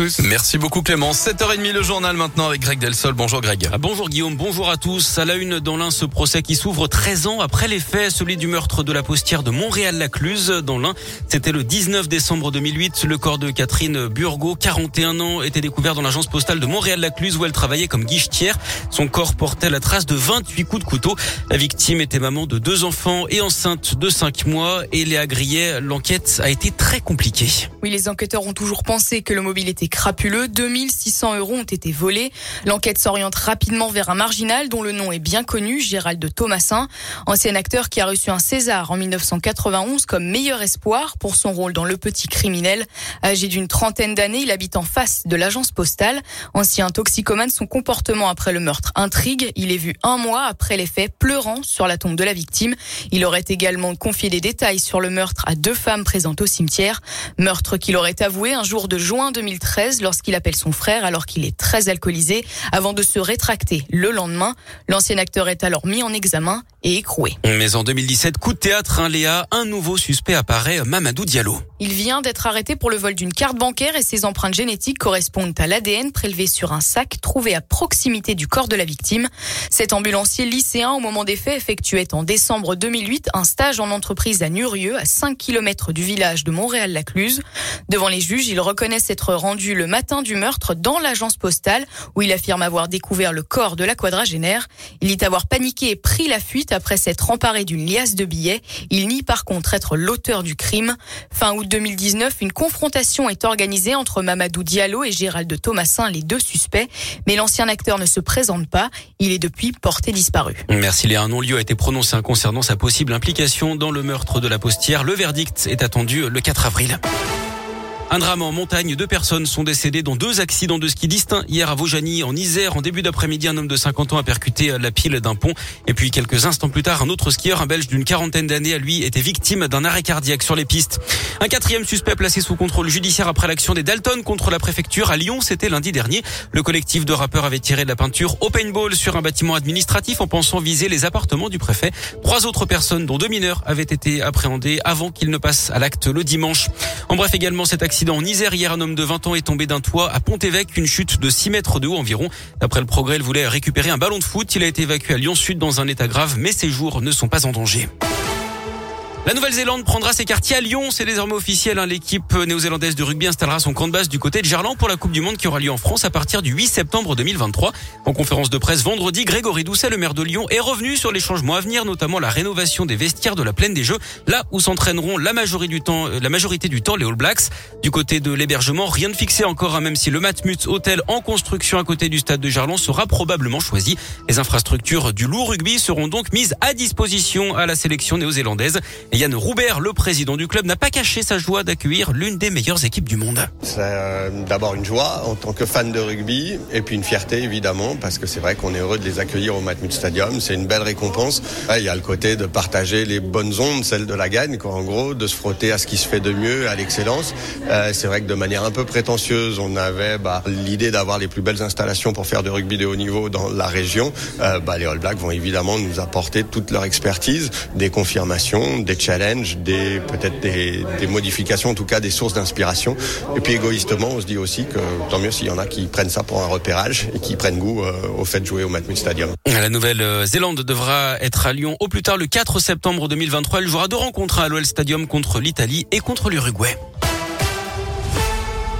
tous. Merci beaucoup Clément. 7h30 le journal maintenant avec Greg Delsol. Bonjour Greg. Ah, bonjour Guillaume, bonjour à tous. À la une dans l'un, ce procès qui s'ouvre 13 ans après les faits, celui du meurtre de la postière de Montréal-Lacluse. Dans l'un, c'était le 19 décembre 2008. Le corps de Catherine Burgot, 41 ans, était découvert dans l'agence postale de Montréal-Lacluse où elle travaillait comme guichetière. Son corps portait la trace de 28 coups de couteau. La victime était maman de deux enfants et enceinte de 5 mois. Et Léa Grillet, l'enquête a été très compliquée. Oui, les enquêteurs ont toujours pensé que le mobile était crapuleux. 2600 euros ont été volés. L'enquête s'oriente rapidement vers un marginal dont le nom est bien connu, Gérald Thomasin, ancien acteur qui a reçu un César en 1991 comme meilleur espoir pour son rôle dans Le Petit Criminel. Âgé d'une trentaine d'années, il habite en face de l'agence postale. Ancien toxicomane, son comportement après le meurtre intrigue. Il est vu un mois après les faits pleurant sur la tombe de la victime. Il aurait également confié des détails sur le meurtre à deux femmes présentes au cimetière. Meurtre qu'il aurait avoué un jour de juin 2013 lorsqu'il appelle son frère alors qu'il est très alcoolisé avant de se rétracter le lendemain. L'ancien acteur est alors mis en examen et écroué. Mais en 2017, coup de théâtre, hein, Léa, un nouveau suspect apparaît, Mamadou Diallo. Il vient d'être arrêté pour le vol d'une carte bancaire et ses empreintes génétiques correspondent à l'ADN prélevé sur un sac trouvé à proximité du corps de la victime. Cet ambulancier lycéen, au moment des faits, effectuait en décembre 2008 un stage en entreprise à Nurieux, à 5 km du village de Montréal-Lacluse. Devant les juges, il reconnaît s'être rendu le matin du meurtre dans l'agence postale où il affirme avoir découvert le corps de la quadragénaire. Il dit avoir paniqué et pris la fuite après s'être emparé d'une liasse de billets. Il nie par contre être l'auteur du crime. Fin août 2019, une confrontation est organisée entre Mamadou Diallo et Gérald Thomasin, les deux suspects. Mais l'ancien acteur ne se présente pas. Il est depuis porté disparu. Merci Léa. Un non-lieu a été prononcé concernant sa possible implication dans le meurtre de la postière. Le verdict est attendu le 4 avril. Un drame en montagne. Deux personnes sont décédées dans deux accidents de ski distincts. Hier à Vaujany, en Isère, en début d'après-midi, un homme de 50 ans a percuté la pile d'un pont. Et puis quelques instants plus tard, un autre skieur, un belge d'une quarantaine d'années, à lui, était victime d'un arrêt cardiaque sur les pistes. Un quatrième suspect placé sous contrôle judiciaire après l'action des Dalton contre la préfecture à Lyon. C'était lundi dernier. Le collectif de rappeurs avait tiré de la peinture au paintball sur un bâtiment administratif en pensant viser les appartements du préfet. Trois autres personnes, dont deux mineurs, avaient été appréhendées avant qu'ils ne passent à l'acte le dimanche. En bref, également cet accident en Isère. Hier, un homme de 20 ans est tombé d'un toit à Pont-Évêque, une chute de 6 mètres de haut environ. D'après le progrès, il voulait récupérer un ballon de foot. Il a été évacué à Lyon-Sud dans un état grave, mais ses jours ne sont pas en danger. La Nouvelle-Zélande prendra ses quartiers à Lyon. C'est désormais officiel. Hein. L'équipe néo-zélandaise de rugby installera son camp de base du côté de Gerland pour la Coupe du Monde qui aura lieu en France à partir du 8 septembre 2023. En conférence de presse vendredi, Grégory Doucet, le maire de Lyon, est revenu sur les changements à venir, notamment la rénovation des vestiaires de la plaine des Jeux, là où s'entraîneront la majorité du temps, la majorité les All Blacks. Du côté de l'hébergement, rien de fixé encore, hein, même si le Matmut Hotel en construction à côté du stade de Gerland sera probablement choisi. Les infrastructures du loup rugby seront donc mises à disposition à la sélection néo-zélandaise. Yann Roubert, le président du club, n'a pas caché sa joie d'accueillir l'une des meilleures équipes du monde. C'est euh, d'abord une joie en tant que fan de rugby et puis une fierté évidemment parce que c'est vrai qu'on est heureux de les accueillir au Matmut Stadium. C'est une belle récompense. Il y a le côté de partager les bonnes ondes, celles de la gagne, quoi, en gros, de se frotter à ce qui se fait de mieux, à l'excellence. Euh, c'est vrai que de manière un peu prétentieuse, on avait bah, l'idée d'avoir les plus belles installations pour faire de rugby de haut niveau dans la région. Euh, bah, les All Blacks vont évidemment nous apporter toute leur expertise, des confirmations, des challenges, des peut-être des, des, modifications, en tout cas des sources d'inspiration. Et puis égoïstement, on se dit aussi que tant mieux s'il y en a qui prennent ça pour un repérage et qui prennent goût euh, au fait de jouer au Matmut Stadium. La Nouvelle-Zélande devra être à Lyon au plus tard le 4 septembre 2023. Elle jouera deux rencontres à l'OL Stadium contre l'Italie et contre l'Uruguay.